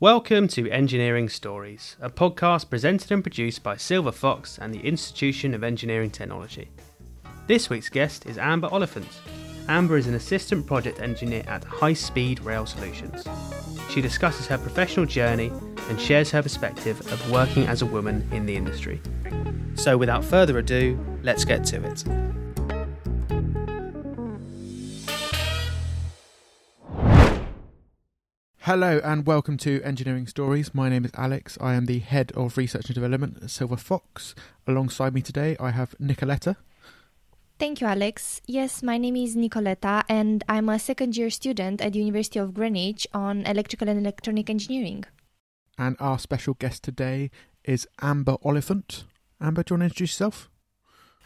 Welcome to Engineering Stories, a podcast presented and produced by Silver Fox and the Institution of Engineering Technology. This week's guest is Amber Oliphant. Amber is an assistant project engineer at High Speed Rail Solutions. She discusses her professional journey and shares her perspective of working as a woman in the industry. So, without further ado, let's get to it. Hello and welcome to Engineering Stories. My name is Alex. I am the head of research and development at Silver Fox. Alongside me today, I have Nicoletta. Thank you, Alex. Yes, my name is Nicoletta, and I'm a second year student at the University of Greenwich on electrical and electronic engineering. And our special guest today is Amber Oliphant. Amber, do you want to introduce yourself?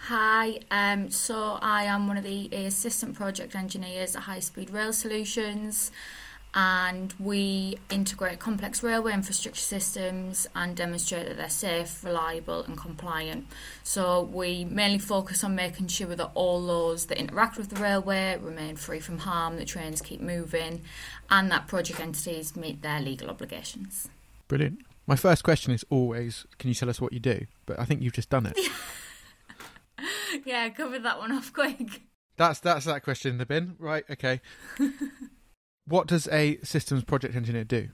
Hi, um, so I am one of the assistant project engineers at High Speed Rail Solutions and we integrate complex railway infrastructure systems and demonstrate that they're safe, reliable, and compliant. So, we mainly focus on making sure that all those that interact with the railway remain free from harm, that trains keep moving, and that project entities meet their legal obligations. Brilliant. My first question is always can you tell us what you do? But I think you've just done it. yeah, covered that one off quick. That's that's that question in the bin. Right, okay. What does a systems project engineer do?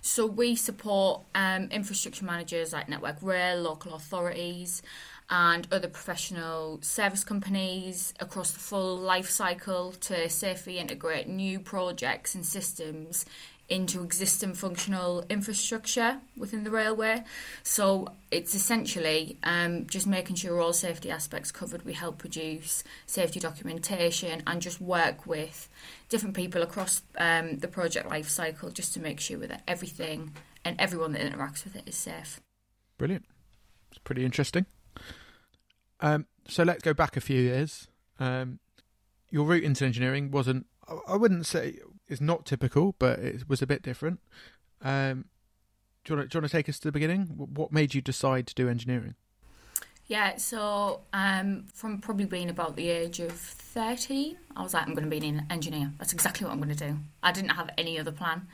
So we support um, infrastructure managers like Network Rail, local authorities, and other professional service companies across the full life cycle to safely integrate new projects and systems into existing functional infrastructure within the railway. So it's essentially um, just making sure all safety aspects covered. We help produce safety documentation and just work with different people across um, the project life cycle just to make sure that everything and everyone that interacts with it is safe. Brilliant. It's pretty interesting. Um, so let's go back a few years. Um, your route into engineering wasn't, I wouldn't say is not typical, but it was a bit different. Um, do, you want to, do you want to take us to the beginning? What made you decide to do engineering? Yeah, so um, from probably being about the age of 13, I was like, I'm going to be an engineer. That's exactly what I'm going to do. I didn't have any other plan.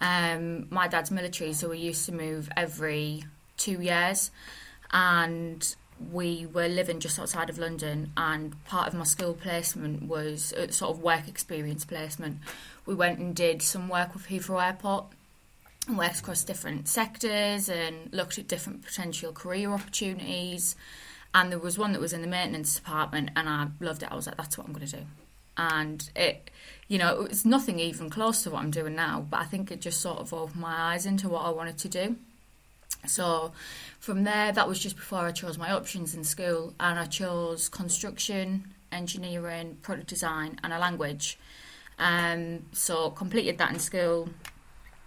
Um, my dad's military, so we used to move every two years. And we were living just outside of London, and part of my school placement was a sort of work experience placement. We went and did some work with Heathrow Airport and worked across different sectors and looked at different potential career opportunities. And there was one that was in the maintenance department, and I loved it. I was like, that's what I'm going to do. And it, you know, it was nothing even close to what I'm doing now, but I think it just sort of opened my eyes into what I wanted to do. So from there, that was just before I chose my options in school, and I chose construction, engineering, product design, and a language. Um, so completed that in school,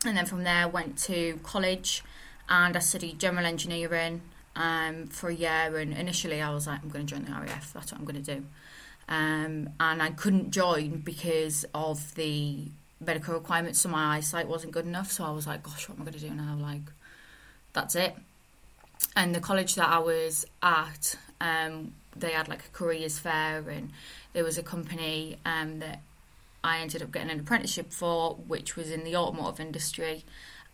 and then from there went to college, and I studied general engineering um, for a year. And initially, I was like, I'm going to join the RAF. That's what I'm going to do. Um, and I couldn't join because of the medical requirements, so my eyesight wasn't good enough. So I was like, gosh, what am I going to do now? Like, that's it. And the college that I was at, um, they had like a careers fair, and there was a company um, that I ended up getting an apprenticeship for, which was in the automotive industry.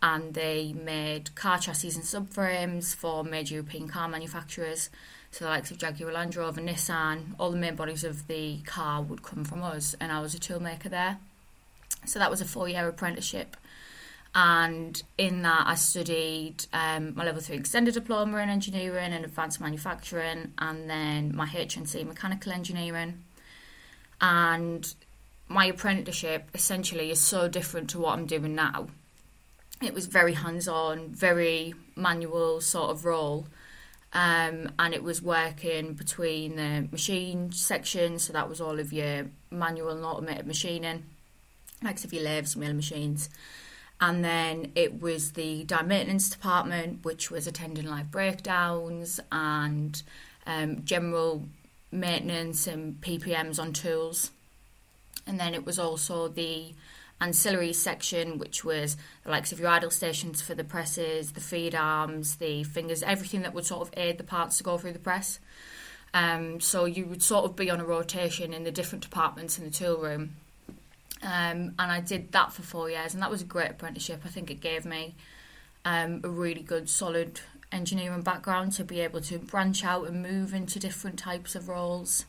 And they made car chassis and subframes for major European car manufacturers. So, the likes of Jaguar Land Rover, Nissan, all the main bodies of the car would come from us, and I was a toolmaker there. So, that was a four year apprenticeship and in that I studied um, my level three extended diploma in engineering and advanced manufacturing, and then my HNC mechanical engineering. And my apprenticeship essentially is so different to what I'm doing now. It was very hands-on, very manual sort of role. Um, and it was working between the machine section, so that was all of your manual and automated machining, like of your lathes, mill machines, and then it was the dam maintenance department, which was attending live breakdowns and um, general maintenance and PPMs on tools. And then it was also the ancillary section, which was the likes of your idle stations for the presses, the feed arms, the fingers, everything that would sort of aid the parts to go through the press. Um, so you would sort of be on a rotation in the different departments in the tool room Um, and I did that for four years, and that was a great apprenticeship. I think it gave me um, a really good, solid engineering background to be able to branch out and move into different types of roles,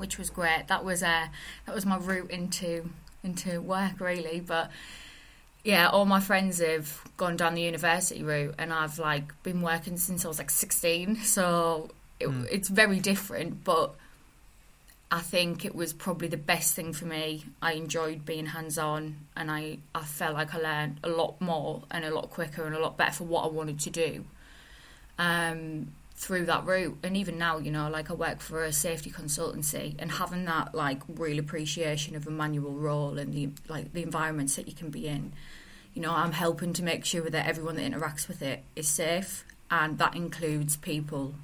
which was great. That was uh, that was my route into into work really. But yeah, all my friends have gone down the university route, and I've like been working since I was like sixteen. So it, Mm. it's very different, but I think it was probably the best thing for me. I enjoyed being hands on, and I, I felt like I learned a lot more and a lot quicker and a lot better for what I wanted to do um, through that route. And even now, you know, like I work for a safety consultancy, and having that like real appreciation of a manual role and the like the environments that you can be in. You know, I'm helping to make sure that everyone that interacts with it is safe, and that includes people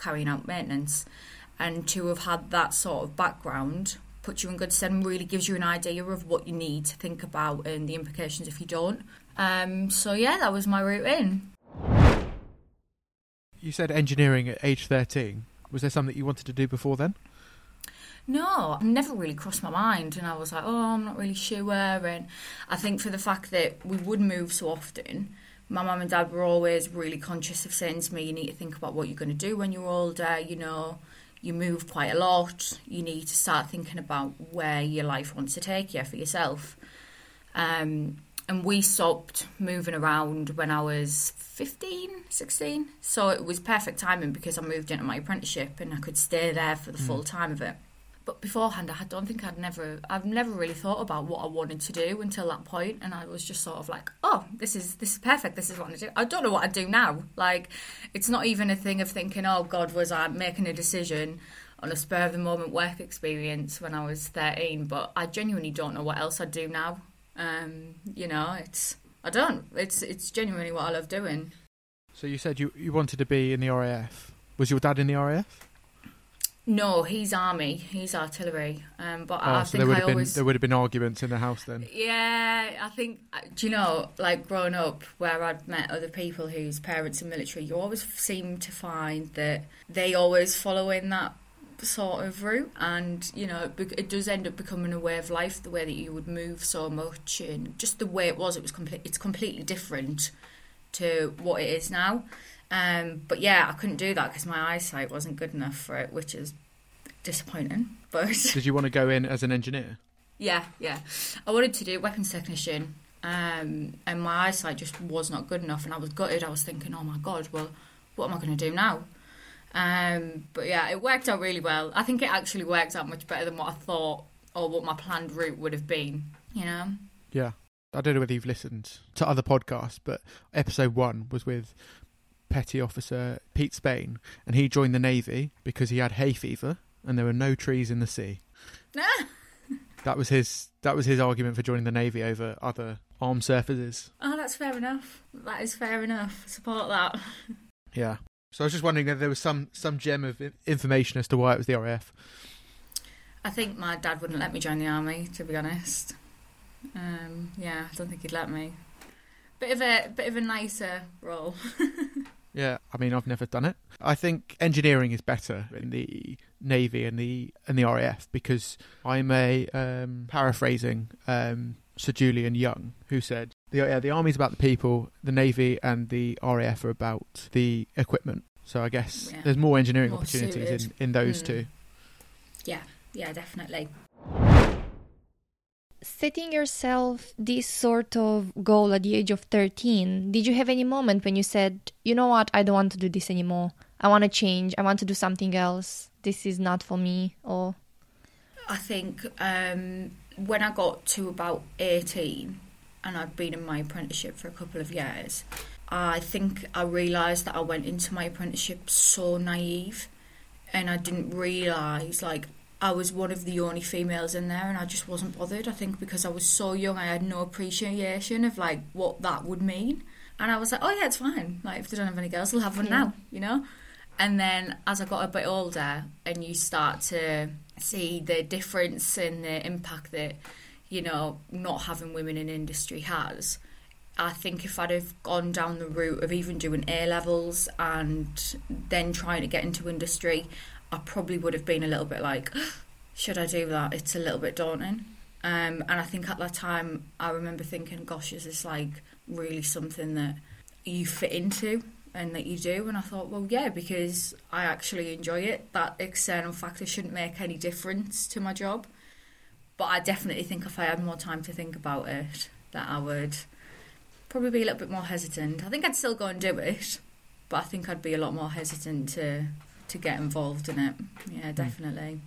carrying out maintenance and to have had that sort of background puts you in good stead and really gives you an idea of what you need to think about and the implications if you don't. Um, so yeah, that was my route in. You said engineering at age 13. Was there something you wanted to do before then? No, never really crossed my mind, and I was like, oh, I'm not really sure. And I think for the fact that we would move so often, my mum and dad were always really conscious of saying to me, you need to think about what you're going to do when you're older. You know, you move quite a lot. You need to start thinking about where your life wants to take you for yourself. Um, and we stopped moving around when I was 15, 16. So it was perfect timing because I moved into my apprenticeship and I could stay there for the hmm. full time of it. But beforehand, I don't think I'd never, I've never really thought about what I wanted to do until that point, and I was just sort of like, oh, this is this is perfect. This is what I do. I don't know what I do now. Like, it's not even a thing of thinking, oh God, was I making a decision on a spur of the moment work experience when I was thirteen? But I genuinely don't know what else I'd do now. Um, you know, it's I don't. It's it's genuinely what I love doing. So you said you, you wanted to be in the RAF. Was your dad in the RAF? No, he's army. He's artillery. Um, but Oh, I so think there would I have been always. there would have been arguments in the house then. Yeah, I think. uh, Do you know, like growing up, where I'd met other people whose parents are military, you always seem to find that they always follow in that sort of route, and you know, it, it does end up becoming a way of life. The way that you would move so much, and just the way it was, it was complete. It's completely different to what it is now. Um, but yeah, I couldn't do that because my eyesight wasn't good enough for it, which is disappointing. But Did you want to go in as an engineer? yeah, yeah. I wanted to do weapons technician, um, and my eyesight just was not good enough, and I was gutted. I was thinking, oh my god, well, what am I going to do now? Um, but yeah, it worked out really well. I think it actually worked out much better than what I thought or what my planned route would have been. You know? Yeah. I don't know whether you've listened to other podcasts, but episode one was with Petty Officer Pete Spain, and he joined the Navy because he had hay fever and there were no trees in the sea. That was his. That was his argument for joining the Navy over other armed surfaces. oh, that's fair enough. That is fair enough. Support that. Yeah. So I was just wondering if there was some some gem of information as to why it was the RAF. I think my dad wouldn't let me join the army, to be honest. Um, yeah, I don't think he'd let me. Bit of a bit of a nicer role. Yeah, I mean I've never done it. I think engineering is better in the Navy and the and the RAF because I'm a um, paraphrasing um, Sir Julian Young who said the yeah, the army's about the people, the Navy and the RAF are about the equipment. So I guess Yeah. there's more engineering More opportunities in, in those Mm. two. yeah, yeah, definitely. Setting yourself this sort of goal at the age of 13, did you have any moment when you said, you know what, I don't want to do this anymore? I want to change. I want to do something else. This is not for me. Or, I think um, when I got to about 18 and I'd been in my apprenticeship for a couple of years, I think I realised that I went into my apprenticeship so naive and I didn't realise like I was one of the only females in there and I just wasn't bothered. I think because I was so young I had no appreciation of like what that would mean. And I was like, Oh yeah, it's fine. Like if they don't have any girls, they'll have one Yeah. now, you know? And then as I got a bit older and you start to see the difference and the impact that, you know, not having women in industry has, I think if I'd have gone down the route of even doing A levels and then trying to get into industry, I probably would have been a little bit like, should I do that? It's a little bit daunting. Um, and I think at that time, I remember thinking, gosh, is this like really something that you fit into and that you do? And I thought, well, yeah, because I actually enjoy it. That external factor shouldn't make any difference to my job. But I definitely think if I had more time to think about it, that I would probably be a little bit more hesitant. I think I'd still go and do it, but I think I'd be a lot more hesitant to to get involved in it. Yeah, hmm. definitely.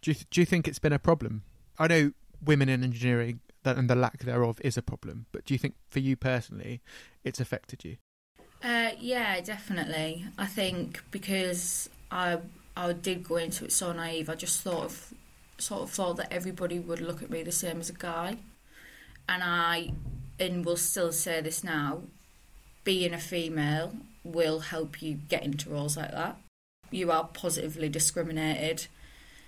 Do you th- do you think it's been a problem? I know women in engineering that and the lack thereof is a problem, but do you think for you personally, it's affected you? Uh, yeah, definitely. I think because I I did go into it so naive, I just thought of sort of thought that everybody would look at me the same as a guy, and I and will still say this now, being a female will help you get into roles like that. You are positively discriminated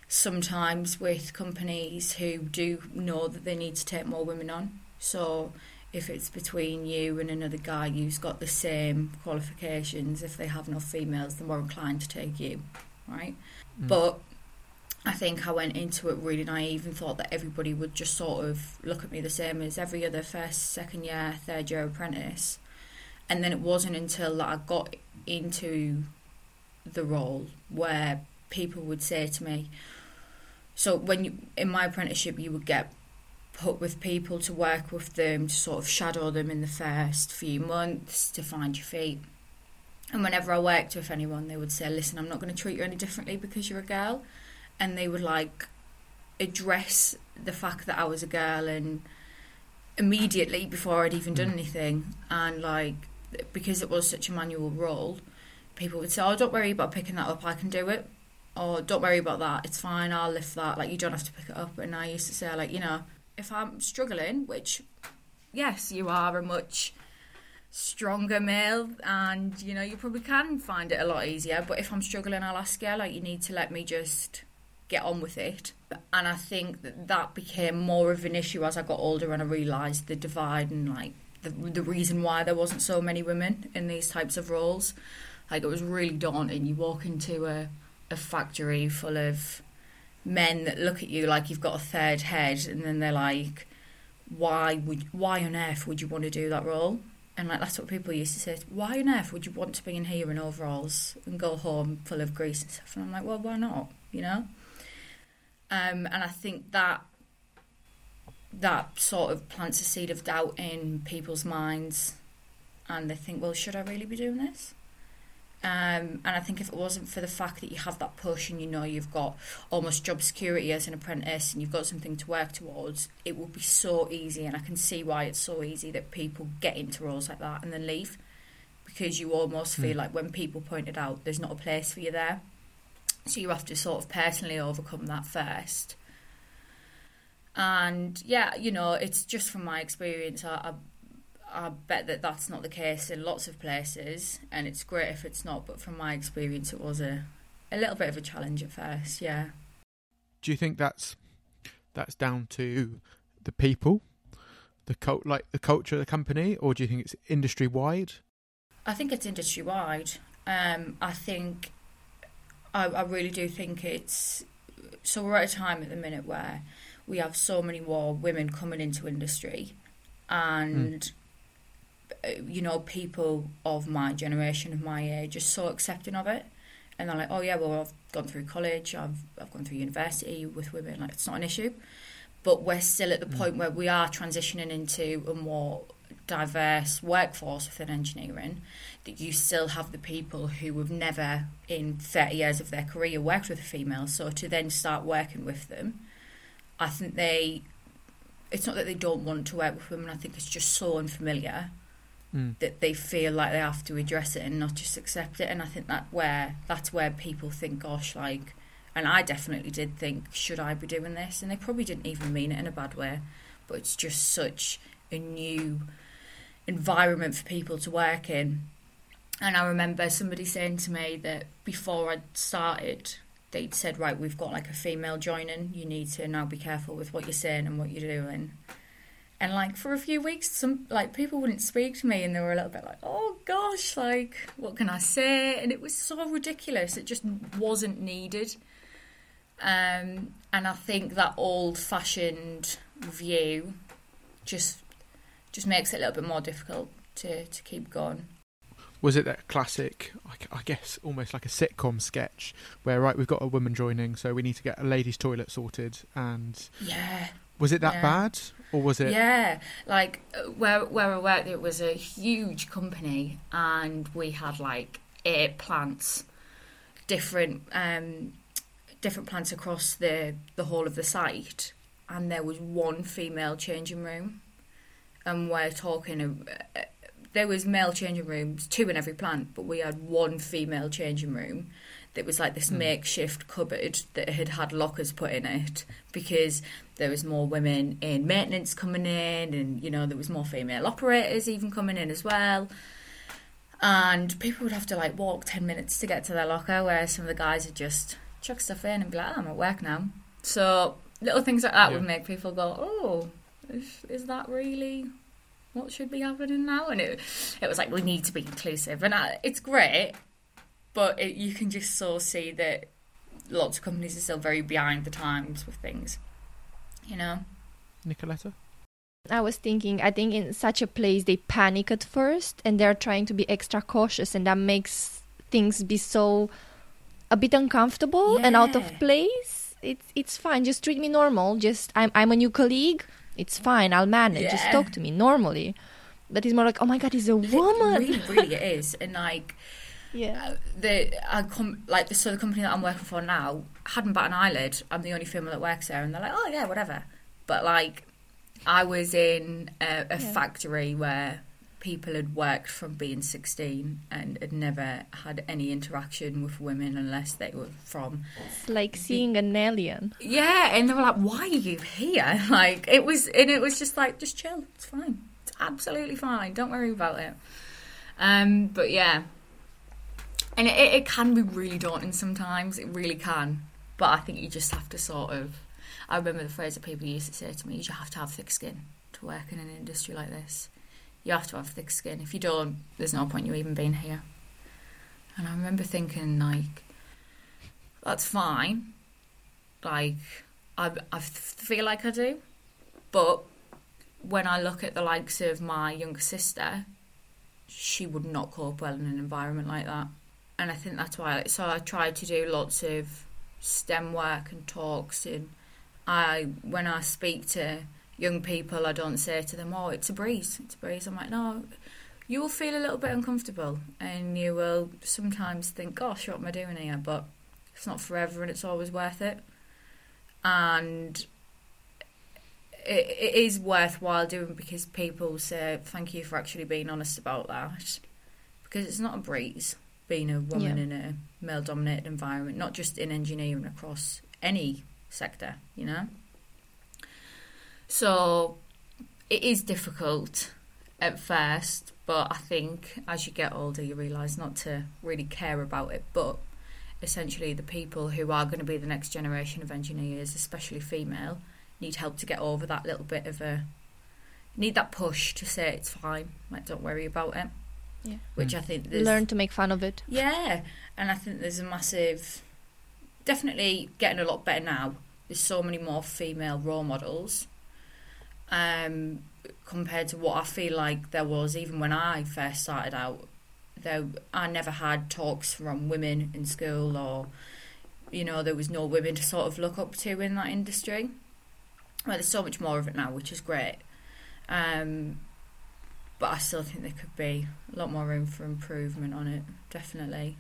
sometimes with companies who do know that they need to take more women on. So if it's between you and another guy who's got the same qualifications, if they have enough females, they're more inclined to take you, right? Mm. But I think I went into it really naive and thought that everybody would just sort of look at me the same as every other first, second year, third year apprentice. And then it wasn't until that I got into the role where people would say to me, so when you in my apprenticeship you would get put with people to work with them to sort of shadow them in the first few months to find your feet. And whenever I worked with anyone, they would say, "Listen, I'm not going to treat you any differently because you're a girl." and they would like address the fact that I was a girl and immediately before I'd even done hmm. anything and like because it was such a manual role people would say oh don't worry about picking that up I can do it or don't worry about that it's fine I'll lift that like you don't have to pick it up and I used to say like you know if I'm struggling which yes you are a much stronger male and you know you probably can find it a lot easier but if I'm struggling I'll ask you like you need to let me just get on with it. And I think that that became more of an issue as I got older and I realised the divide and like the, the reason why there wasn't so many women in these types of roles. Like it was really daunting. You walk into a, a factory full of men that look at you like you've got a third head and then they're like, why would why on earth would you want to do that role? And like that's what people used to say. Why on earth would you want to be in here in overalls and go home full of grease and stuff? And I'm like, well, why not? You know. Um, and I think that that sort of plants a seed of doubt in people's minds, and they think, well, should I really be doing this? Um, and I think if it wasn't for the fact that you have that push and you know you've got almost job security as an apprentice and you've got something to work towards, it would be so easy. And I can see why it's so easy that people get into roles like that and then leave because you almost feel mm. like when people point it out, there's not a place for you there. So you have to sort of personally overcome that first. And yeah, you know, it's just from my experience. I, I, I bet that that's not the case in lots of places, and it's great if it's not. But from my experience, it was a a little bit of a challenge at first. Yeah. Do you think that's that's down to the people, the cult, like the culture of the company, or do you think it's industry wide? I think it's industry wide. Um, I think I, I really do think it's so we're at a time at the minute where we have so many more women coming into industry and mm. You know people of my generation of my age are so accepting of it. And they're like oh yeah well i've gone through college i've, I've gone through university with women. Like it's not an issue. But we're still at the mm. point where we are transitioning into a more diverse workforce within engineering that you still have the people who have never in 30 years of their career worked with a female. So to then start working with them i think they it's not that they don't want to work with women. I think it's just so unfamiliar mm. that they feel like they have to address it and not just accept it and i think that where that's where people think gosh like and i definitely did think should i be doing this and they probably didn't even mean it in a bad way but it's just such a new environment for people to work in. And I remember somebody saying to me that before I'd started, they'd said, Right, we've got like a female joining, you need to now be careful with what you're saying and what you're doing. And like for a few weeks, some like people wouldn't speak to me, and they were a little bit like, "Oh gosh, like what can I say?" And it was so ridiculous; it just wasn't needed. Um, and I think that old-fashioned view just just makes it a little bit more difficult to, to keep going. Was it that classic, I guess, almost like a sitcom sketch where, right, we've got a woman joining, so we need to get a ladies' toilet sorted, and yeah, was it that yeah. bad, or was it? Yeah, like where where I worked, it was a huge company, and we had like eight plants, different um, different plants across the the whole of the site, and there was one female changing room, and we're talking. Uh, there was male changing rooms, two in every plant, but we had one female changing room that was like this Mm. makeshift cupboard that had had lockers put in it because there was more women in maintenance coming in and you know there was more female operators even coming in as well and people would have to like walk 10 minutes to get to their locker where some of the guys would just chuck stuff in and be like oh, i'm at work now so little things like that Yeah. would make people go oh is, is that really what should be happening now and it, it was like we need to be inclusive and I, it's great but it, you can just so see that lots of companies are still very behind the times with things you know Nicoletta? I was thinking, I think in such a place they panic at first and they're trying to be extra cautious, and that makes things be so a bit uncomfortable and out of place. It's it's fine. Just treat me normal. Just I'm I'm a new colleague. It's fine. I'll manage. Just talk to me normally. But it's more like, oh my god, he's a woman. really really it is and like yeah. uh, the com- like the so the company that I'm working for now hadn't bat an eyelid. I'm the only female that works there, and they're like, oh yeah, whatever. But like, I was in a, a Yeah. factory where people had worked from being 16 and had never had any interaction with women unless they were from It's like seeing an alien. yeah, and they were like, "Why are you here?" Like it was, and it was just like, "Just chill. It's fine. It's absolutely fine. Don't worry about it." Um, but yeah, and it, it can be really daunting sometimes. It really can. But I think you just have to sort of. I remember the phrase that people used to say to me: "You have to have thick skin to work in an industry like this. You have to have thick skin. If you don't, there's no point you even being here." And I remember thinking, like, that's fine like I, I feel like I do, but when I look at the likes of my younger sister, she would not cope well in an environment like that, and I think that's why. So I tried to do lots of STEM work and talks, and I when I speak to young people, I don't say to them, "Oh, it's a breeze, it's a breeze." I'm like, no. You will feel a little bit uncomfortable, and you will sometimes think, "Gosh, what am I doing here?" But it's not forever, and it's always worth it and it, it is worthwhile doing because people say thank you for actually being honest about that because it's not a breeze being a woman Yeah. in a male dominated environment not just in engineering across any sector you know so it is difficult at first but i think as you get older you realize not to really care about it but essentially the people who are going to be the next generation of engineers, especially female, need help to get over that little bit of a need that push to say it's fine, like don't worry about it. Yeah. Which Mm. I think there's Learn to make fun of it. yeah, and I think there's a massive, definitely getting a lot better now. There's so many more female role models, um, compared to what I feel like there was even when I first started out. There, I never had talks from women in school, or you know, there was no women to sort of look up to in that industry. Well, there's so much more of it now, which is great. Um, but I still think there could be a lot more room for improvement on it, definitely.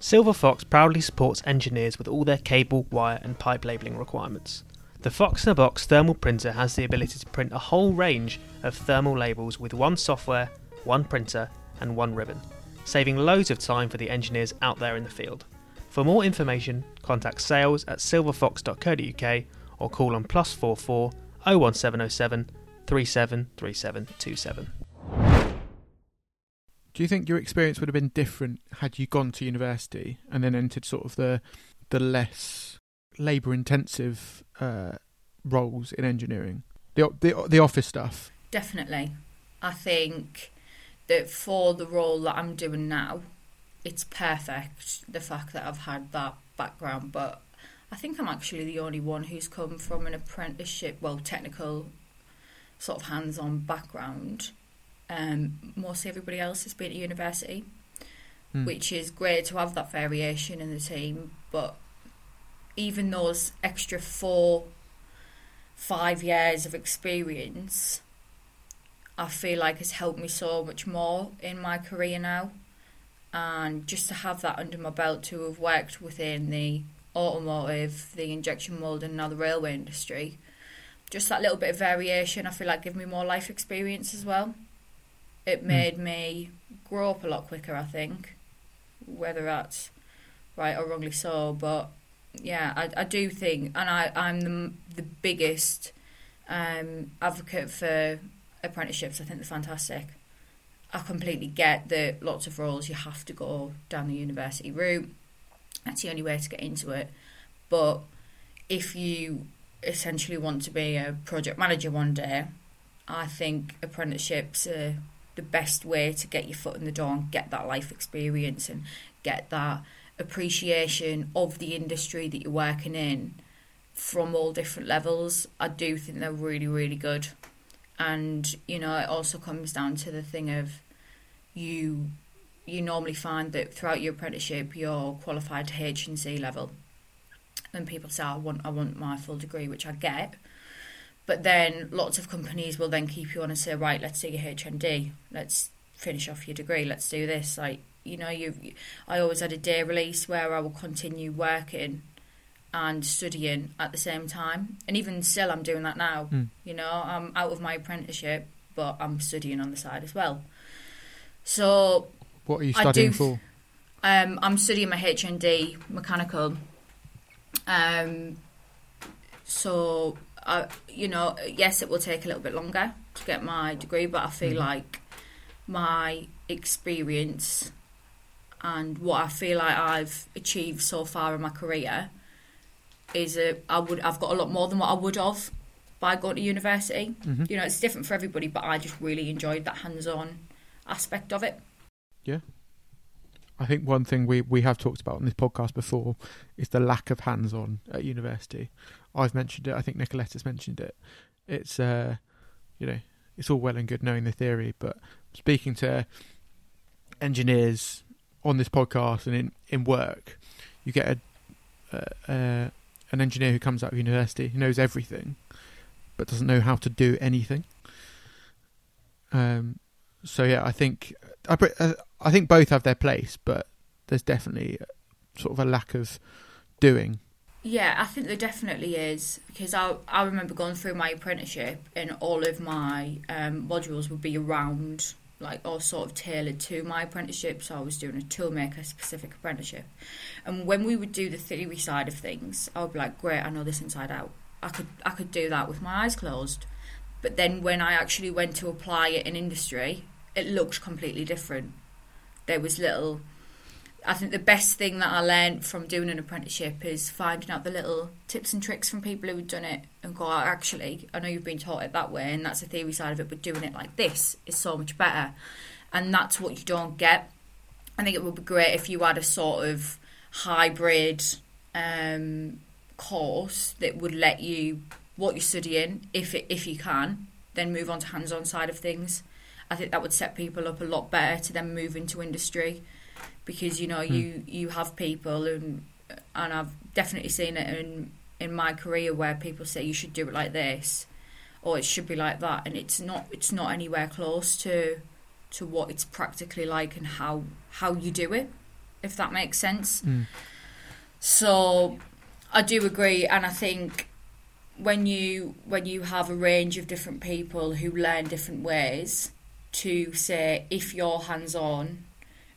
Silver Fox proudly supports engineers with all their cable, wire, and pipe labelling requirements. The Fox in a Box thermal printer has the ability to print a whole range of thermal labels with one software, one printer, and one ribbon, saving loads of time for the engineers out there in the field. For more information, contact sales at silverfox.co.uk or call on plus 44 01707 373727. Do you think your experience would have been different had you gone to university and then entered sort of the the less labour intensive uh, roles in engineering, the the the office stuff? Definitely. I think that for the role that I'm doing now, it's perfect the fact that I've had that background, but I think I'm actually the only one who's come from an apprenticeship, well, technical sort of hands-on background. Um, mostly everybody else has been at university, Mm. which is great to have that variation in the team. But even those extra four, five years of experience, I feel like has helped me so much more in my career now. And just to have that under my belt, to have worked within the automotive, the injection molding, and now the railway industry, just that little bit of variation, I feel like gave me more life experience as well. It made me grow up a lot quicker, I think, whether that's right or wrongly so. But yeah, I, I do think, and I, I'm the, the biggest um, advocate for apprenticeships. I think they're fantastic. I completely get that lots of roles you have to go down the university route. That's the only way to get into it. But if you essentially want to be a project manager one day, I think apprenticeships are the best way to get your foot in the door and get that life experience and get that appreciation of the industry that you're working in from all different levels. I do think they're really, really good. And, you know, it also comes down to the thing of you you normally find that throughout your apprenticeship you're qualified to HNC level. And people say, I want I want my full degree, which I get. But then lots of companies will then keep you on and say, right, let's do your HND, let's finish off your degree, let's do this. Like, you know, you I always had a day release where I will continue working and studying at the same time. And even still I'm doing that now. Mm. You know, I'm out of my apprenticeship, but I'm studying on the side as well. So What are you studying do- for? um, I'm studying my HND mechanical. Um, so, I, you know, yes, it will take a little bit longer to get my degree, but I feel Mhm. like my experience and what I feel like I've achieved so far in my career is a, I would I've got a lot more than what I would have by going to university. hmm You know, it's different for everybody, but I just really enjoyed that hands-on aspect of it. I think one thing we, we have talked about on this podcast before is the lack of hands on at university. I've mentioned it. I think Nicoletta's mentioned it. It's uh, you know, it's all well and good knowing the theory, but speaking to engineers on this podcast and in, in work, you get a an engineer who comes out of university who knows everything, but doesn't know how to do anything. Um, so yeah, I think I, uh, I think both have their place, but there's definitely sort of a lack of doing. Yeah, I think there definitely is because I I remember going through my apprenticeship and all of my um, modules would be around like all sort of tailored to my apprenticeship. So I was doing a toolmaker specific apprenticeship, and when we would do the theory side of things, I would be like, great, I know this inside out. I could I could do that with my eyes closed, but then when I actually went to apply it in industry, it looked completely different. There was little I think the best thing that I learned from doing an apprenticeship is finding out the little tips and tricks from people who've done it and go, "Oh, actually, I know you've been taught it that way, and that's the theory side of it, but doing it like this is so much better. And that's what you don't get. I think it would be great if you had a sort of hybrid um, course that would let you what you're studying, if it, if you can, then move on to hands-on side of things. I think that would set people up a lot better to then move into industry because you know you you have people and and I've definitely seen it in in my career where people say you should do it like this or it should be like that and it's not it's not anywhere close to to what it's practically like and how how you do it if that makes sense Mm. so I do agree and I think when you when you have a range of different people who learn different ways to say if you're hands on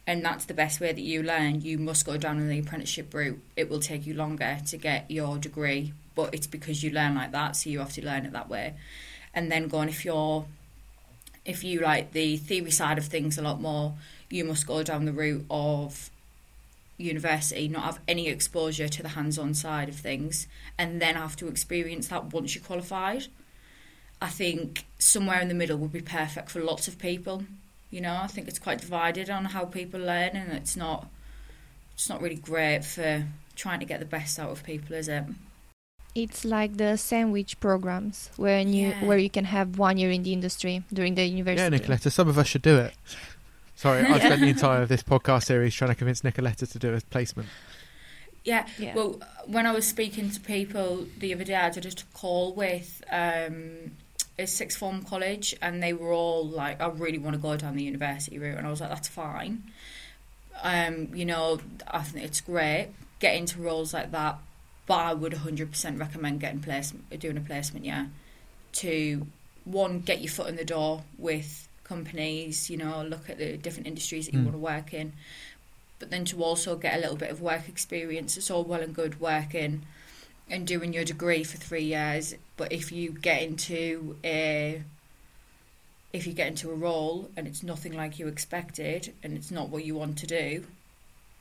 and that's the best way that you learn, you must go down the apprenticeship route. It will take you longer to get your degree, but it's because you learn like that, so you have to learn it that way. And then going if you're if you like the theory side of things a lot more, you must go down the route of university, not have any exposure to the hands on side of things, and then have to experience that once you're qualified. I think somewhere in the middle would be perfect for lots of people. You know, I think it's quite divided on how people learn, and it's not it's not really great for trying to get the best out of people, is it? It's like the sandwich programs where you Yeah. where you can have one year in the industry during the university. Yeah, Nicoletta, some of us should do it. Sorry, I've spent the entire of this podcast series trying to convince Nicoletta to do a placement. Yeah. Yeah. Well, when I was speaking to people the other day, I did a call with um, a sixth form college, and they were all like, "I really want to go down the university route," and I was like, "That's fine." Um, you know, I think it's great get into roles like that, but I would 100% recommend getting placement, doing a placement, yeah, to one get your foot in the door with companies. You know, look at the different industries that you Mm. want to work in but then to also get a little bit of work experience. It's all well and good working and doing your degree for three years, but if you get into a if you get into a role and it's nothing like you expected and it's not what you want to do,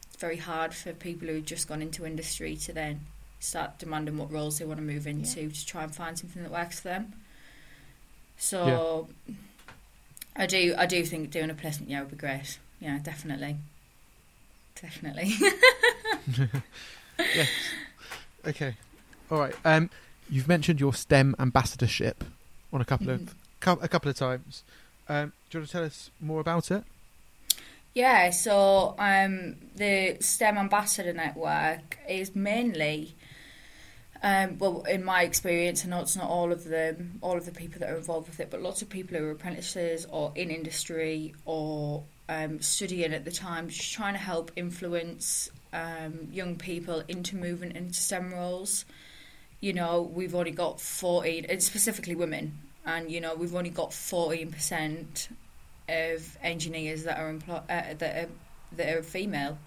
it's very hard for people who've just gone into industry to then start demanding what roles they want to move into to try and find something that works for them. So I do I do think doing a placement year would be great. Yeah, definitely. Definitely. Yes. Okay. All right. Um, you've mentioned your STEM ambassadorship on a couple Mhm. of a couple of times. Um, do you want to tell us more about it? Yeah, so um, the STEM Ambassador Network is mainly, um, well, in my experience, I know it's not all of them, all of the people that are involved with it, but lots of people who are apprentices or in industry or um, studying at the time, just trying to help influence um, young people into moving into STEM roles. You know, we've only got 14, and specifically women, and you know, we've only got 14% of engineers that are emplo- uh, that are that are female.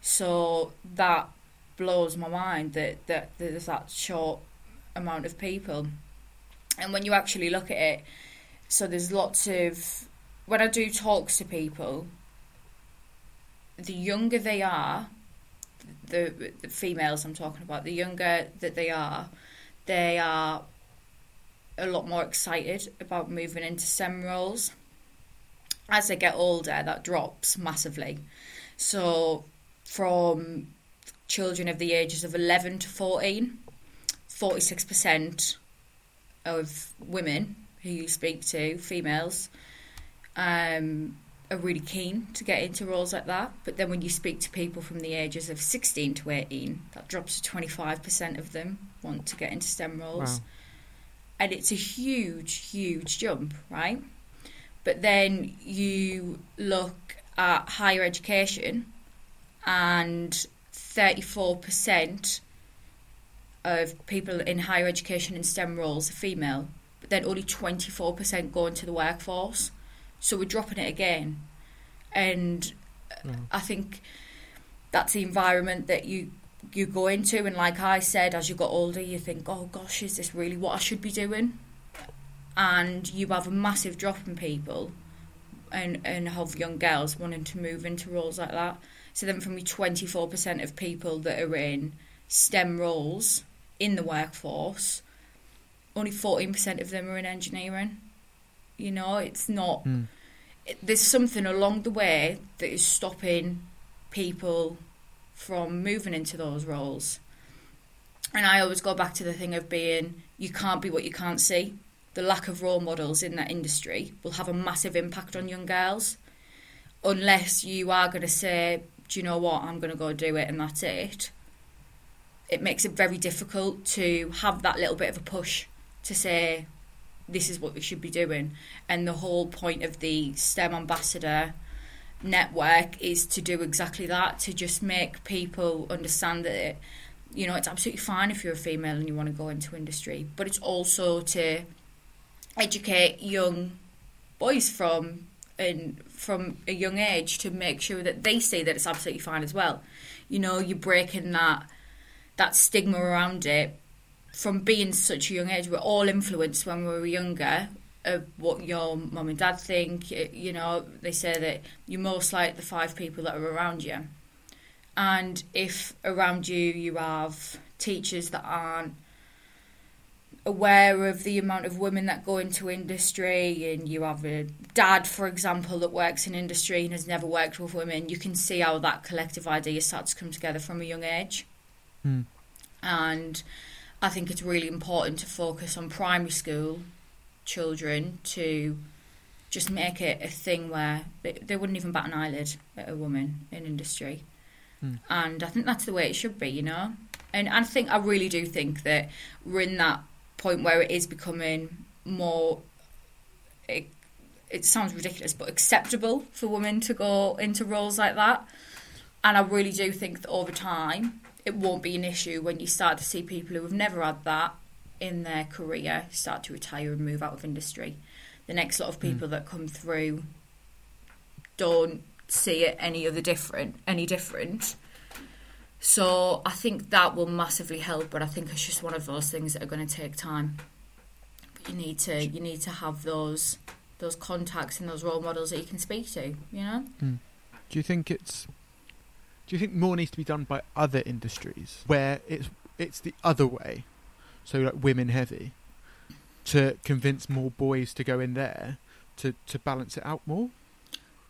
So that blows my mind that that there's that short amount of people. And when you actually look at it, so there's lots of when I do talks to people, the younger they are, the, the females I'm talking about, the younger that they are, they are a lot more excited about moving into STEM roles as they get older, that drops massively. So, from children of the ages of 11 to 14, 46% of women who you speak to, females, um, are really keen to get into roles like that. But then when you speak to people from the ages of 16 to 18, that drops to 25% of them want to get into STEM roles. Wow. And it's a huge, huge jump, right? But then you look at higher education, and 34% of people in higher education in STEM roles are female, but then only 24% go into the workforce. So we're dropping it again. And Wow. I think that's the environment that you you go into and like I said as you got older you think oh gosh is this really what I should be doing and you have a massive drop in people and and have young girls wanting to move into roles like that so then from your 24% of people that are in STEM roles in the workforce only 14% of them are in engineering you know it's not Mm. it- there's something along the way that is stopping people from moving into those roles. And I always go back to the thing of being you can't be what you can't see. The lack of role models in that industry will have a massive impact on young girls unless you are going to say, do you know what, I'm going to go do it and that's it. It makes it very difficult to have that little bit of a push to say, this is what we should be doing. And the whole point of the STEM ambassador network is to do exactly that to just make people understand that it, you know it's absolutely fine if you're a female and you want to go into industry but it's also to educate young boys from and from a young age to make sure that they see that it's absolutely fine as well you know you're breaking that that stigma around it from being such a young age we're all influenced when we were younger of what your mum and dad think. You know, they say that you're most like the five people that are around you. And if around you you have teachers that aren't aware of the amount of women that go into industry and you have a dad for example that works in industry and has never worked with women you can see how that collective idea starts to come together from a young age Mm. And I think it's really important to focus on primary school children to just make it a thing where they, they wouldn't even bat an eyelid at a woman in industry. Mm. And I think that's the way it should be, you know? And I think, I really do think that we're in that point where it is becoming more, it, it sounds ridiculous, but acceptable for women to go into roles like that. And I really do think that over time, it won't be an issue when you start to see people who have never had that in their career start to retire and move out of industry. The next lot of people mm. that come through don't see it any other different, any different. So I think that will massively help, but I think it's just one of those things that are going to take time. But you need to you need to have those those contacts and those role models that you can speak to. You know. Mm. Do you think it's do you think more needs to be done by other industries where it's it's the other way, so like women heavy, to convince more boys to go in there to to balance it out more?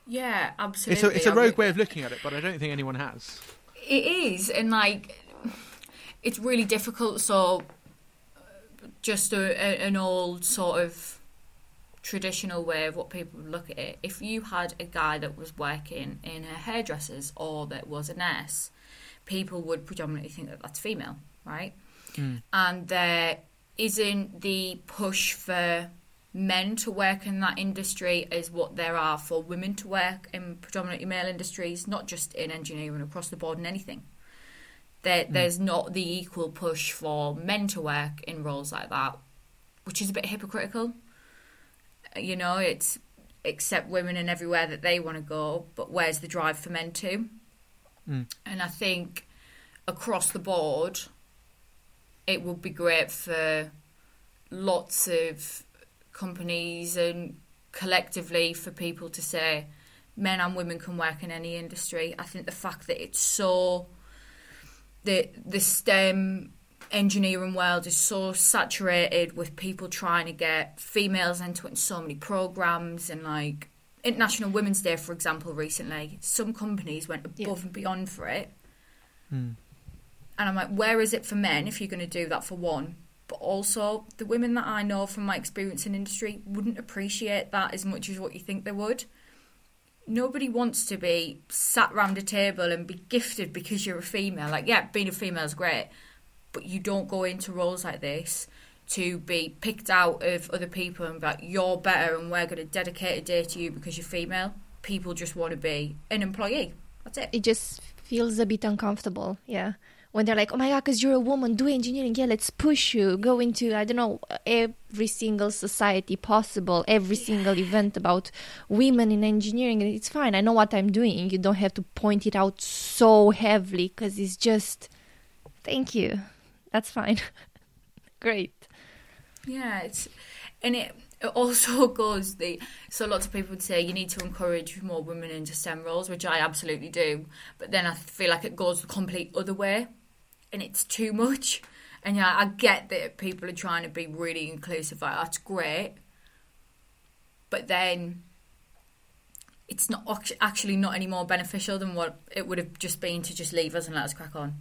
Yeah, absolutely. It's a it's a rogue way of looking at it, but I don't think anyone has. It is, and like it's really difficult. So, just a, a, an old sort of traditional way of what people would look at it. If you had a guy that was working in a hairdresser's or that was a nurse, people would predominantly think that that's female, right? Mm. And there isn't the push for men to work in that industry as what there are for women to work in predominantly male industries, not just in engineering, across the board in anything. There, mm. There's not the equal push for men to work in roles like that, which is a bit hypocritical you know, it's accept women in everywhere that they want to go, but where's the drive for men to? Mm. And I think across the board, it would be great for lots of companies and collectively for people to say men and women can work in any industry. I think the fact that it's so the the STEM engineering world is so saturated with people trying to get females into it in so many programs and like International Women's Day, for example, recently, some companies went above yeah. and beyond for it. Hmm. And I'm like, where is it for men if you're going to do that for one? But also, the women that I know from my experience in industry wouldn't appreciate that as much as what you think they would. Nobody wants to be sat round a table and be gifted because you're a female. Like, yeah, being a female is great, but you don't go into roles like this to be picked out of other people and be like, you're better and we're going to dedicate a day to you because you're female. People just want to be an employee. That's it. It just feels a bit uncomfortable. Yeah. When they're like, oh my God, because you're a woman, do engineering. Yeah, let's push you. Go into, I don't know, every single society possible, every yeah. single event about women in engineering. It's fine. I know what I'm doing. You don't have to point it out so heavily because it's just, thank you that's fine. Great. Yeah, it's and it, it also goes the so lots of people would say you need to encourage more women into STEM roles, which I absolutely do. But then I feel like it goes the complete other way, and it's too much. And yeah, I get that people are trying to be really inclusive. Like, that's great, but then it's not actually not any more beneficial than what it would have just been to just leave us and let us crack on.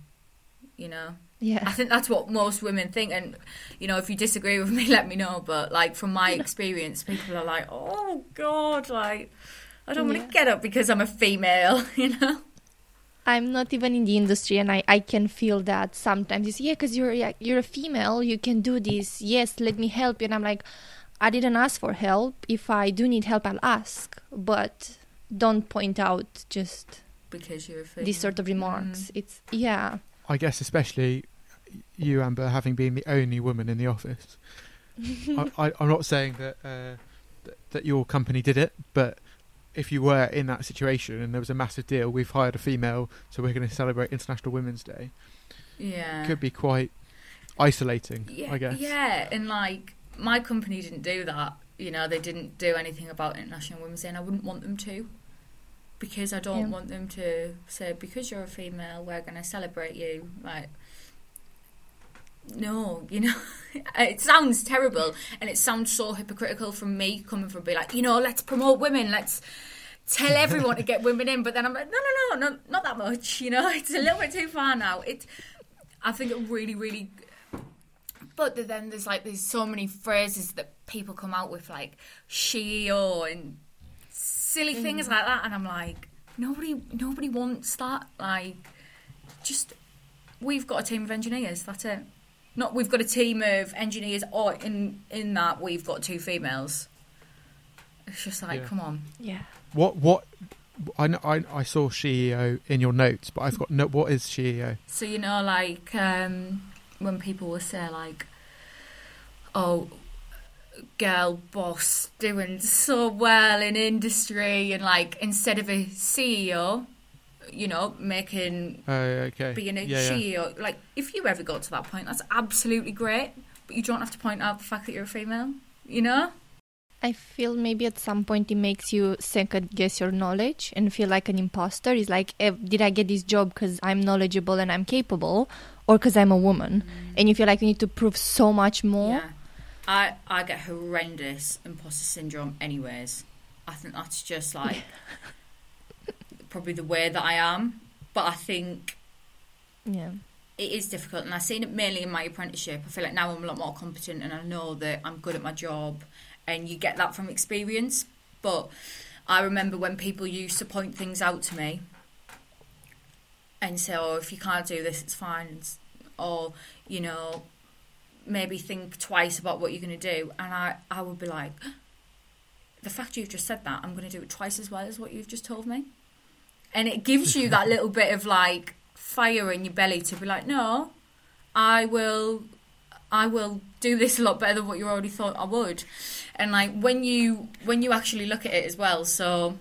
You know. Yeah. I think that's what most women think. And, you know, if you disagree with me, let me know. But, like, from my experience, people are like, oh, God, like, I don't yeah. want to get up because I'm a female, you know? I'm not even in the industry, and I, I can feel that sometimes. You say, yeah, because you're, yeah, you're a female, you can do this. Yes, let me help you. And I'm like, I didn't ask for help. If I do need help, I'll ask. But don't point out just because you're a female. these sort of remarks. Mm. It's, yeah. I guess especially you, Amber, having been the only woman in the office. I, am not saying that, uh, that that your company did it, but if you were in that situation and there was a massive deal, we've hired a female, so we're going to celebrate International Women's Day. Yeah, could be quite isolating. Yeah, I guess. Yeah, and like my company didn't do that. You know, they didn't do anything about International Women's Day, and I wouldn't want them to because I don't yeah. want them to say because you're a female, we're going to celebrate you. Like no, you know, it sounds terrible and it sounds so hypocritical from me coming from be like, you know, let's promote women, let's tell everyone to get women in. But then I'm like, no, no, no, no, not that much. You know, it's a little bit too far now. It, I think it really, really. But then there's like there's so many phrases that people come out with like she or and silly things like that, and I'm like nobody nobody wants that. Like just we've got a team of engineers. That's it. Not we've got a team of engineers, or in in that we've got two females. It's just like, Yeah. come on. Yeah. What what? I, kn- I I saw CEO in your notes, but I've got no. What is CEO? So you know, like um, when people will say like, "Oh, girl boss doing so well in industry," and like instead of a CEO, you know, making Oh, okay. being a yeah, yeah. CEO, like if you ever got to that point, that's absolutely great. But you don't have to point out the fact that you're a female. You know? I feel maybe at some point it makes you second guess your knowledge and feel like an imposter. It's like, eh, did I get this job because I'm knowledgeable and I'm capable, or because I'm a woman? And you feel like you need to prove so much more. Yeah. I I get horrendous imposter syndrome anyways. I think that's just like probably the way that I am. But I think Yeah. it is difficult and I've seen it mainly in my apprenticeship. I feel like now I'm a lot more competent and I know that I'm good at my job and you get that from experience. But I remember when people used to point things out to me and say, Oh, if you can't do this it's fine or, you know, maybe think twice about what you're gonna do and I, I would be like the fact you've just said that, I'm gonna do it twice as well as what you've just told me. And it gives you that little bit of like fire in your belly to be like, no, I will, I will do this a lot better than what you already thought I would. And like when you when you actually look at it as well, so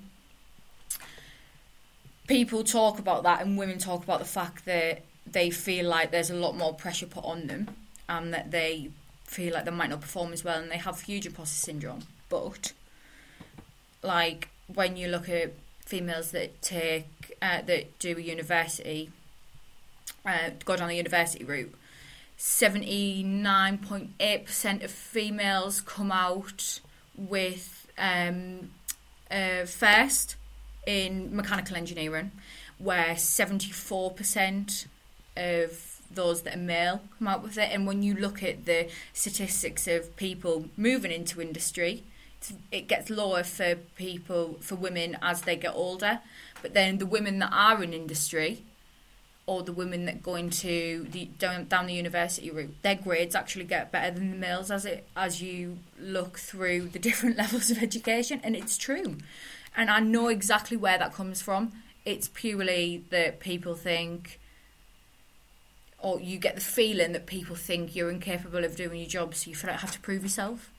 people talk about that, and women talk about the fact that they feel like there's a lot more pressure put on them, and that they feel like they might not perform as well, and they have huge imposter syndrome. But like when you look at females that take uh, that do a university, uh, go down the university route, seventy nine point eight percent of females come out with um, uh, first in mechanical engineering, where seventy four percent of those that are male come out with it. And when you look at the statistics of people moving into industry, it gets lower for people for women as they get older. But then the women that are in industry or the women that go into the down, down the university route their grades actually get better than the males as it as you look through the different levels of education. And it's true. And I know exactly where that comes from. It's purely that people think or you get the feeling that people think you're incapable of doing your job so you feel like you have to prove yourself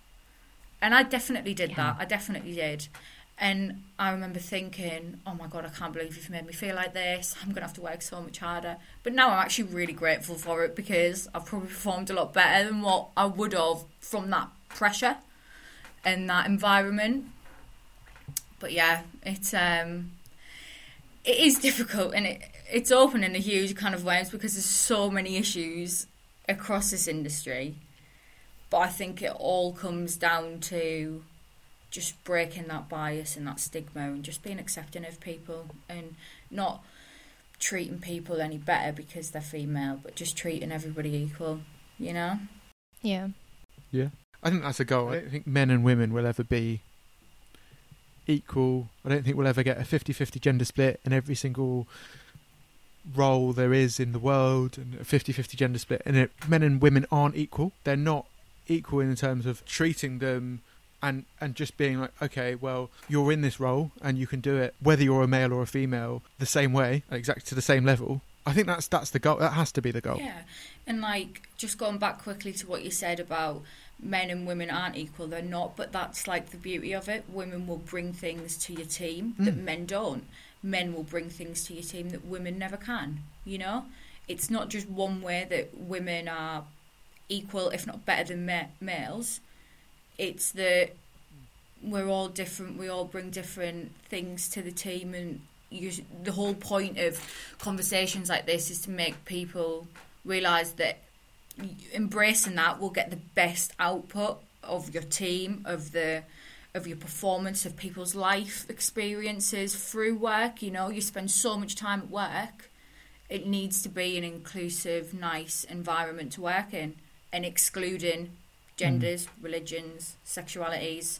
and I definitely did that. I definitely did. And I remember thinking, oh my God, I can't believe you've made me feel like this. I'm going to have to work so much harder. But now I'm actually really grateful for it because I've probably performed a lot better than what I would have from that pressure and that environment. But yeah, it's um, it is difficult and it it's opening a huge kind of worms because there's so many issues across this industry. But I think it all comes down to just breaking that bias and that stigma and just being accepting of people and not treating people any better because they're female, but just treating everybody equal, you know? Yeah. Yeah. I think that's a goal. I don't think men and women will ever be equal. I don't think we'll ever get a 50-50 gender split in every single role there is in the world and a 50-50 gender split and it, men and women aren't equal. They're not equal in terms of treating them and and just being like okay well you're in this role and you can do it whether you're a male or a female the same way exactly to the same level i think that's that's the goal that has to be the goal Yeah. And like just going back quickly to what you said about men and women aren't equal, they're not, but that's like the beauty of it. Women will bring things to your team that Mm. men don't. Men will bring things to your team that women never can, you know? It's not just one way that women are equal, if not better than ma- males. It's that we're all different, we all bring different things to the team, and you, the whole point of conversations like this is to make people realize that embracing that will get the best output of your team of the of your performance of people's life experiences through work you know you spend so much time at work it needs to be an inclusive, nice environment to work in, and excluding genders, religions, sexualities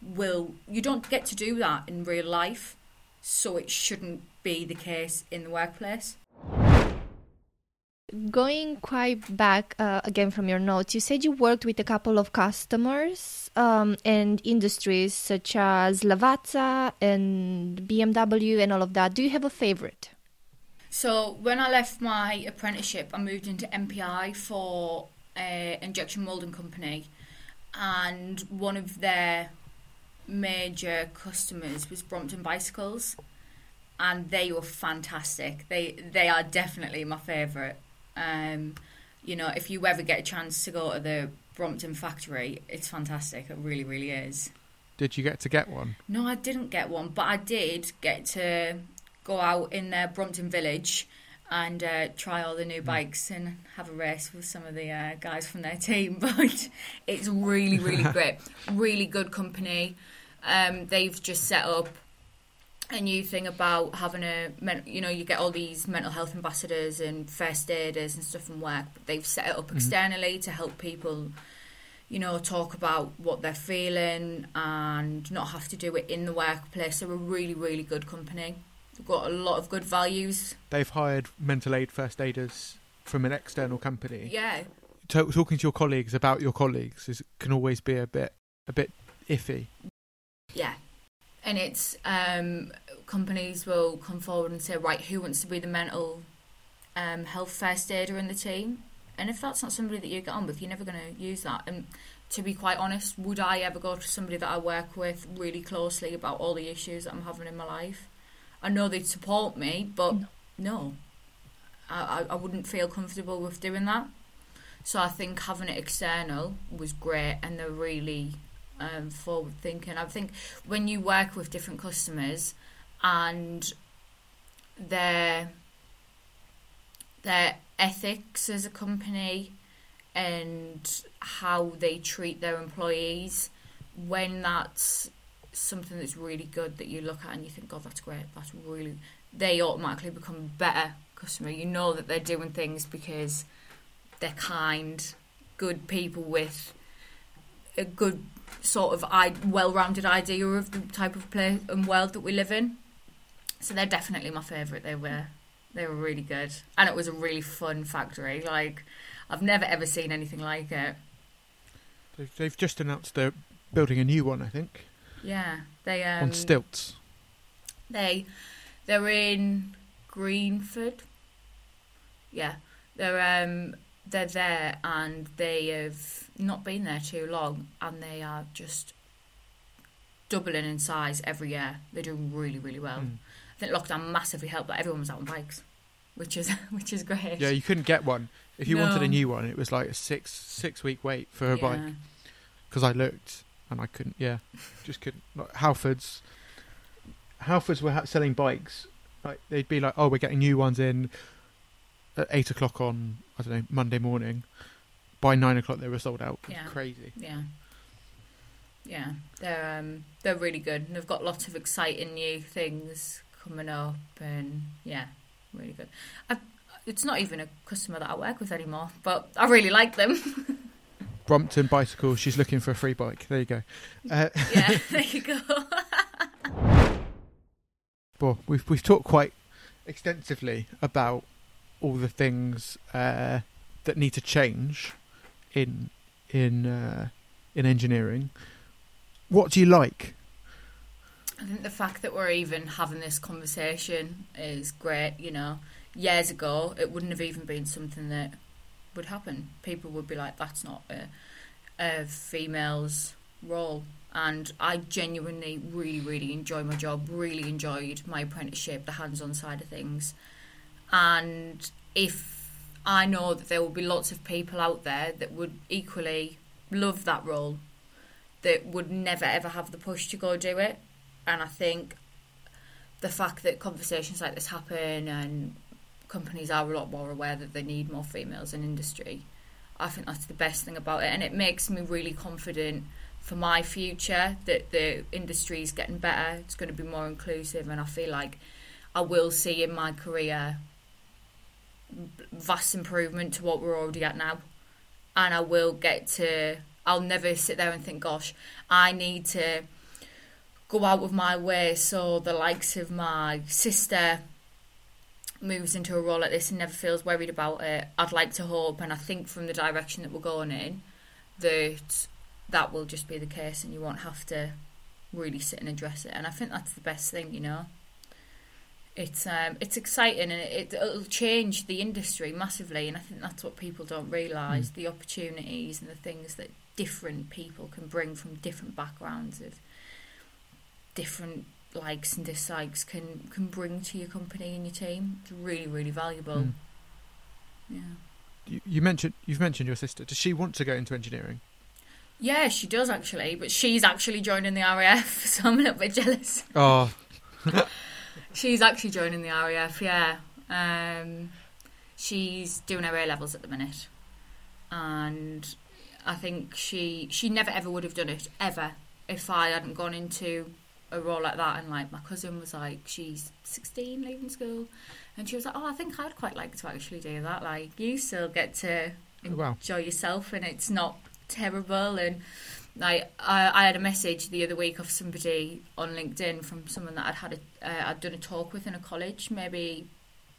will you don't get to do that in real life, so it shouldn't be the case in the workplace. Going quite back uh, again from your notes, you said you worked with a couple of customers um, and industries such as Lavazza and BMW and all of that. Do you have a favorite? So when I left my apprenticeship, I moved into MPI for an injection molding company, and one of their major customers was Brompton Bicycles, and they were fantastic. They they are definitely my favourite. Um, you know, if you ever get a chance to go to the Brompton factory, it's fantastic. It really, really is. Did you get to get one? No, I didn't get one, but I did get to go out in their Brompton village and uh, try all the new bikes and have a race with some of the uh, guys from their team. But it's really, really great. Really good company. Um, they've just set up a new thing about having a, you know, you get all these mental health ambassadors and first aiders and stuff from work. But they've set it up mm-hmm. externally to help people, you know, talk about what they're feeling and not have to do it in the workplace. They're a really, really good company. They've got a lot of good values. They've hired mental aid first aiders from an external company. Yeah, To- talking to your colleagues about your colleagues is, can always be a bit a bit iffy. Yeah. And it's um, companies will come forward and say, right, who wants to be the mental um, health first aider in the team? And if that's not somebody that you get on with, you're never going to use that. And to be quite honest, would I ever go to somebody that I work with really closely about all the issues that I'm having in my life? I know they'd support me, but no, I, I I wouldn't feel comfortable with doing that. So I think having it external was great, and they're really um, forward thinking. I think when you work with different customers and their their ethics as a company and how they treat their employees, when that's something that's really good that you look at and you think, God, that's great, that's really, they automatically become better customer. You know that they're doing things because they're kind, good people with a good sort of I- well-rounded idea of the type of place and world that we live in. So they're definitely my favourite. They were, they were really good, and it was a really fun factory. Like I've never ever seen anything like it. They've, they've just announced they're building a new one, I think, Yeah, they um, on stilts. They they're in Greenford. Yeah, they're um they're there and they have not been there too long, and they are just doubling in size every year. They're doing really really well. Mm. I think lockdown massively helped that everyone was out on bikes, which is which is great. Yeah, you couldn't get one if you wanted a new one. It was like a six six week wait for a bike because I looked and I couldn't. Yeah, just couldn't. Like, Halfords, Halfords were ha- selling bikes. Like they'd be like, "Oh, we're getting new ones in at eight o'clock on I don't know Monday morning." By nine o'clock, they were sold out. Yeah. crazy. Yeah. Yeah, they're um, they're really good, and they've got lots of exciting new things coming up, and yeah, really good. I, it's not even a customer that I work with anymore, but I really like them. Brompton bicycle. She's looking for a free bike. There you go. Uh, yeah, there you go. well, we've we've talked quite extensively about all the things uh, that need to change in in uh, in engineering. What do you like? I think the fact that we're even having this conversation is great. You know, years ago it wouldn't have even been something that would happen. People would be like, "That's not a, a female's role." And I genuinely, really, really enjoy my job. Really enjoyed my apprenticeship, the hands-on side of things. And if I know that there will be lots of people out there that would equally love that role, that would never ever have the push to go do it. And I think the fact that conversations like this happen and companies are a lot more aware that they need more females in industry, I think that's the best thing about it. And it makes me really confident for my future that the industry is getting better, it's going to be more inclusive, and I feel like I will see in my career vast improvement to what we're already at now. And I will get to, I'll never sit there and think, gosh, I need to go out of my way so the likes of my sister moves into a role like this and never feels worried about it. I'd like to hope, and I think from the direction that we're going in, that that will just be the case and you won't have to really sit and address it. And I think that's the best thing, you know. It's um, it's exciting and it, it'll change the industry massively, and I think that's what people don't realise: Mm. the opportunities and the things that different people can bring from different backgrounds of different likes and dislikes can can bring to your company and your team. It's really really valuable. Mm. Yeah. You, you mentioned you've mentioned your sister. Does she want to go into engineering? Yeah, she does actually, but she's actually joining the RAF, so I'm a little bit jealous. Oh, She's actually joining the RAF, yeah. Um, she's doing her A levels at the minute, and I think she she never ever would have done it ever if I hadn't gone into a role like that. And like my cousin was like, she's 16, leaving school, and she was like, oh, I think I'd quite like to actually do that. Like you still get to Oh, wow. enjoy yourself, and it's not terrible and. Like I, I had a message the other week of somebody on LinkedIn from someone that I'd had a, uh, I'd done a talk with in a college maybe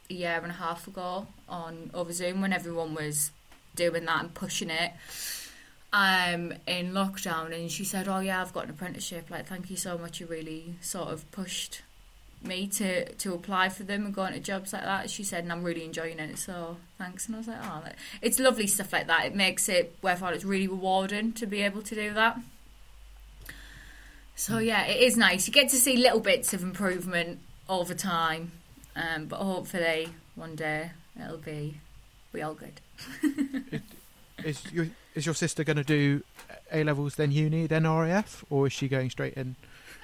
a year and a half ago on over Zoom when everyone was doing that and pushing it um in lockdown. And she said oh yeah I've got an apprenticeship. Like thank you so much. You really sort of pushed me to to apply for them and go into jobs like that. She said and I'm really enjoying it so thanks. And I was like oh that- it's lovely stuff like that. It makes it worthwhile. It's really rewarding to be able to do that. So yeah it is nice. You get to see little bits of improvement over time um, but hopefully one day it'll be be all good. Is your is your sister going to do A levels then uni then RAF or is she going straight in?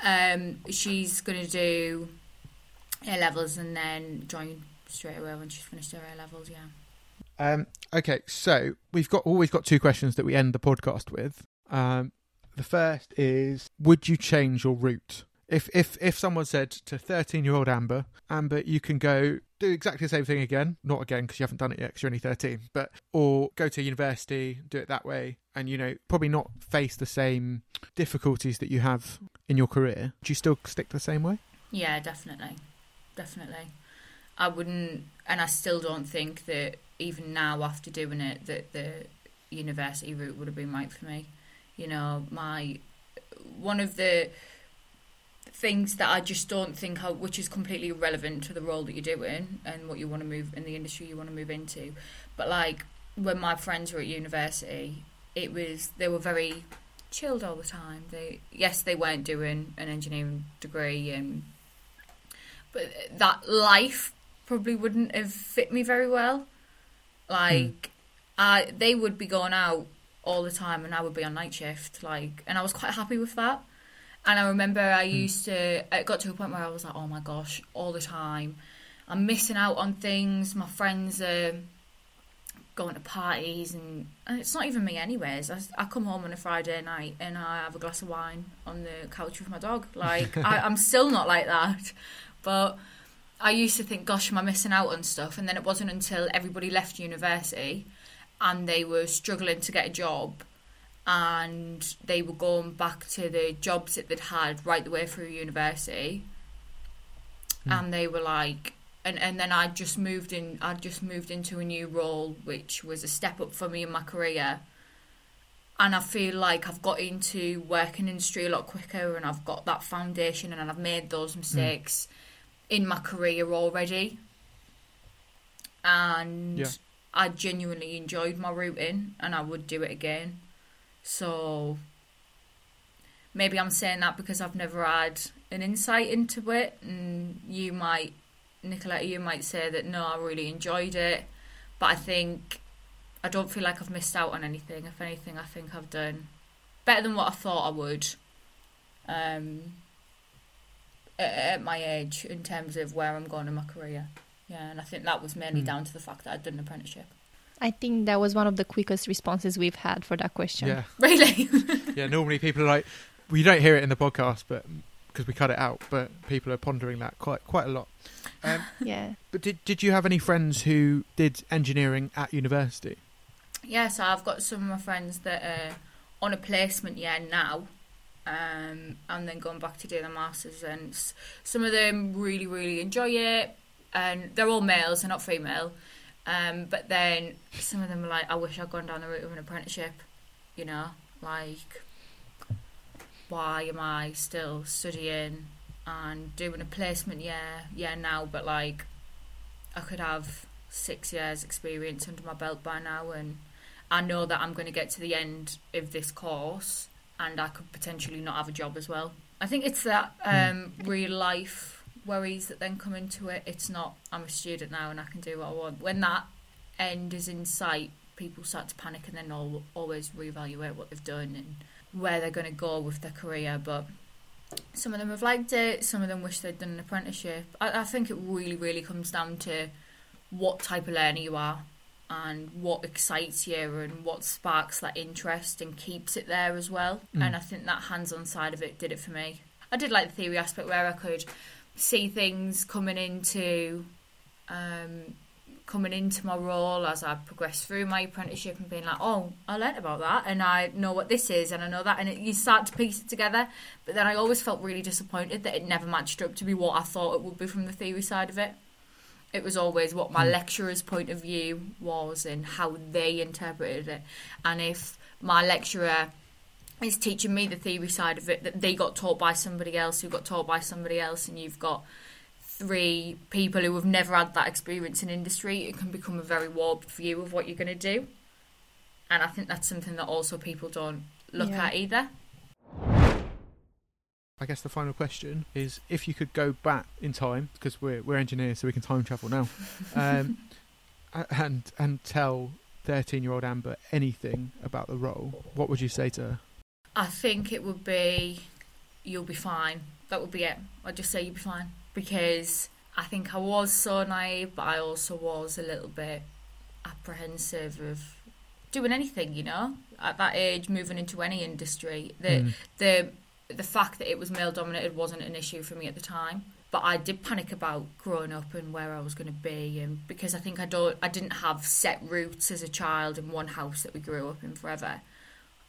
um, she's going to do A levels and then join straight away when she's finished her A levels yeah Um, okay, so we've got always got two questions that we end the podcast with. Um, the first is: Would you change your route if if if someone said to thirteen year old Amber, Amber, you can go do exactly the same thing again, not again because you haven't done it yet because you're only thirteen, but or go to university, do it that way, and you know probably not face the same difficulties that you have in your career. Do you still stick the same way? Yeah, definitely. Definitely. I wouldn't, and I still don't think that even now, after doing it, that the university route would have been right for me. You know, my one of the things that I just don't think, how, which is completely irrelevant to the role that you're doing and what you want to move in the industry you want to move into, but like when my friends were at university, it was they were very chilled all the time. They yes, they weren't doing an engineering degree and but that life probably wouldn't have fit me very well. Like, I they would be going out all the time, and I would be on night shift. Like, and I was quite happy with that. And I remember I hmm. used to. It got to a point where I was like, "Oh my gosh!" All the time, I'm missing out on things. My friends are going to parties, and, and it's not even me, anyways. I, I come home on a Friday night and I have a glass of wine on the couch with my dog. Like, I, I'm still not like that, but I used to think, gosh, am I missing out on stuff? And then it wasn't until everybody left university and they were struggling to get a job and they were going back to the jobs that they'd had right the way through university. Hmm. And they were like, and, and then I just moved in, I just moved into a new role, which was a step up for me in my career. And I feel like I've got into working industry a lot quicker and I've got that foundation and I've made those hmm. mistakes in my career already. And Yeah. I genuinely enjoyed my routing and I would do it again. So maybe I'm saying that because I've never had an insight into it and you might Nicoletta you might say that no, I really enjoyed it. But I think I don't feel like I've missed out on anything. If anything I think I've done better than what I thought I would. Um at, at my age in terms of where I'm going in my career. Yeah, and I think that was mainly Hmm. down to the fact that I'd done an apprenticeship. I think that was one of the quickest responses we've had for that question. Yeah, Really? yeah. Normally people are like, we don't hear it in the podcast, but because we cut it out, but people are pondering that quite quite a lot. Um, Yeah. but did did you have any friends who did engineering at university? Yeah, so I've got some of my friends that are on a placement year now, um, and then going back to do the masters, and some of them really, really enjoy it, and they're all males, they're not female. Um, but then some of them are like, I wish I'd gone down the route of an apprenticeship, you know, like why am I still studying and doing a placement? Year, yeah now, but like I could have six years experience under my belt by now and I know that I'm going to get to the end of this course and I could potentially not have a job as well. I think it's that um, real life worries that then come into it. It's not, I'm a student now and I can do what I want. When that end is in sight, people start to panic and then al always reevaluate what they've done and where they're going to go with their career. But some of them have liked it, some of them wish they'd done an apprenticeship. I, I think it really, really comes down to what type of learner you are and what excites you and what sparks that interest and keeps it there as well. Mm. And I think that hands on side of it did it for me. I did like the theory aspect where I could see things coming into um, coming into my role as I progressed through my apprenticeship and being like, oh, I learnt about that and I know what this is and I know that and it, you start to piece it together. But then I always felt really disappointed that it never matched up to be what I thought it would be from the theory side of it. It was always what my hmm. lecturer's point of view was and how they interpreted it. And if my lecturer is teaching me the theory side of it, that they got taught by somebody else who got taught by somebody else, and you've got three people who have never had that experience in industry, it can become a very warped view of what you're going to do. And I think that's something that also people don't look Yeah. at either. I guess the final question is if you could go back in time because we're we're engineers so we can time travel now, um, and and tell thirteen year old Amber anything about the role, what would you say to her? I think it would be you'll be fine. That would be it. I'd just say you'll be fine because I think I was so naive, but I also was a little bit apprehensive of doing anything. You know, at that age, moving into any industry, the Mm. the the fact that it was male dominated wasn't an issue for me at the time. But I did panic about growing up and where I was going to be, and because I think I don't, I didn't have set roots as a child in one house that we grew up in forever.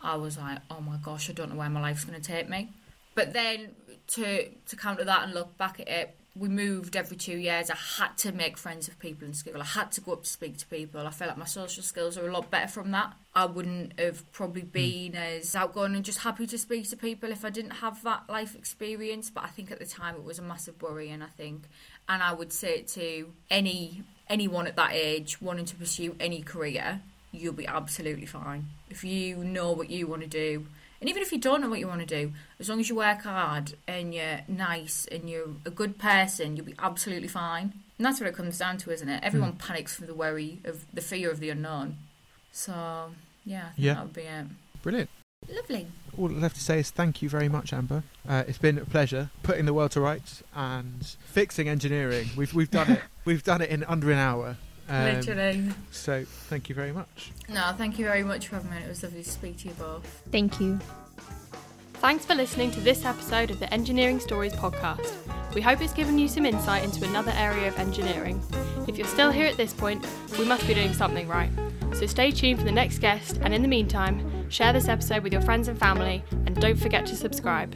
I was like, oh my gosh, I don't know where my life's going to take me. But then to to counter that and look back at it, we moved every two years. I had to make friends with people in school. I had to go up to speak to people. I felt like my social skills are a lot better from that. I wouldn't have probably hmm. been as outgoing and just happy to speak to people if I didn't have that life experience. But I think at the time it was a massive worry, and I think, and I would say it to any anyone at that age wanting to pursue any career, you'll be absolutely fine if you know what you want to do. And even if you don't know what you want to do, as long as you work hard and you're nice and you're a good person, you'll be absolutely fine. And that's what it comes down to, isn't it? Everyone hmm. panics from the worry of the fear of the unknown. So, yeah, Yeah. that would be it. Brilliant. Lovely. All left to say is thank you very much, Amber. Uh, it's been a pleasure putting the world to rights and fixing engineering. We've we've done it. We've done it in under an hour. Um, Literally. So thank you very much. No, thank you very much for having me. It was lovely to speak to you both. Thank you. Thanks for listening to this episode of the Engineering Stories podcast. We hope it's given you some insight into another area of engineering. If you're still here at this point, we must be doing something right. So stay tuned for the next guest, and in the meantime, share this episode with your friends and family, and don't forget to subscribe.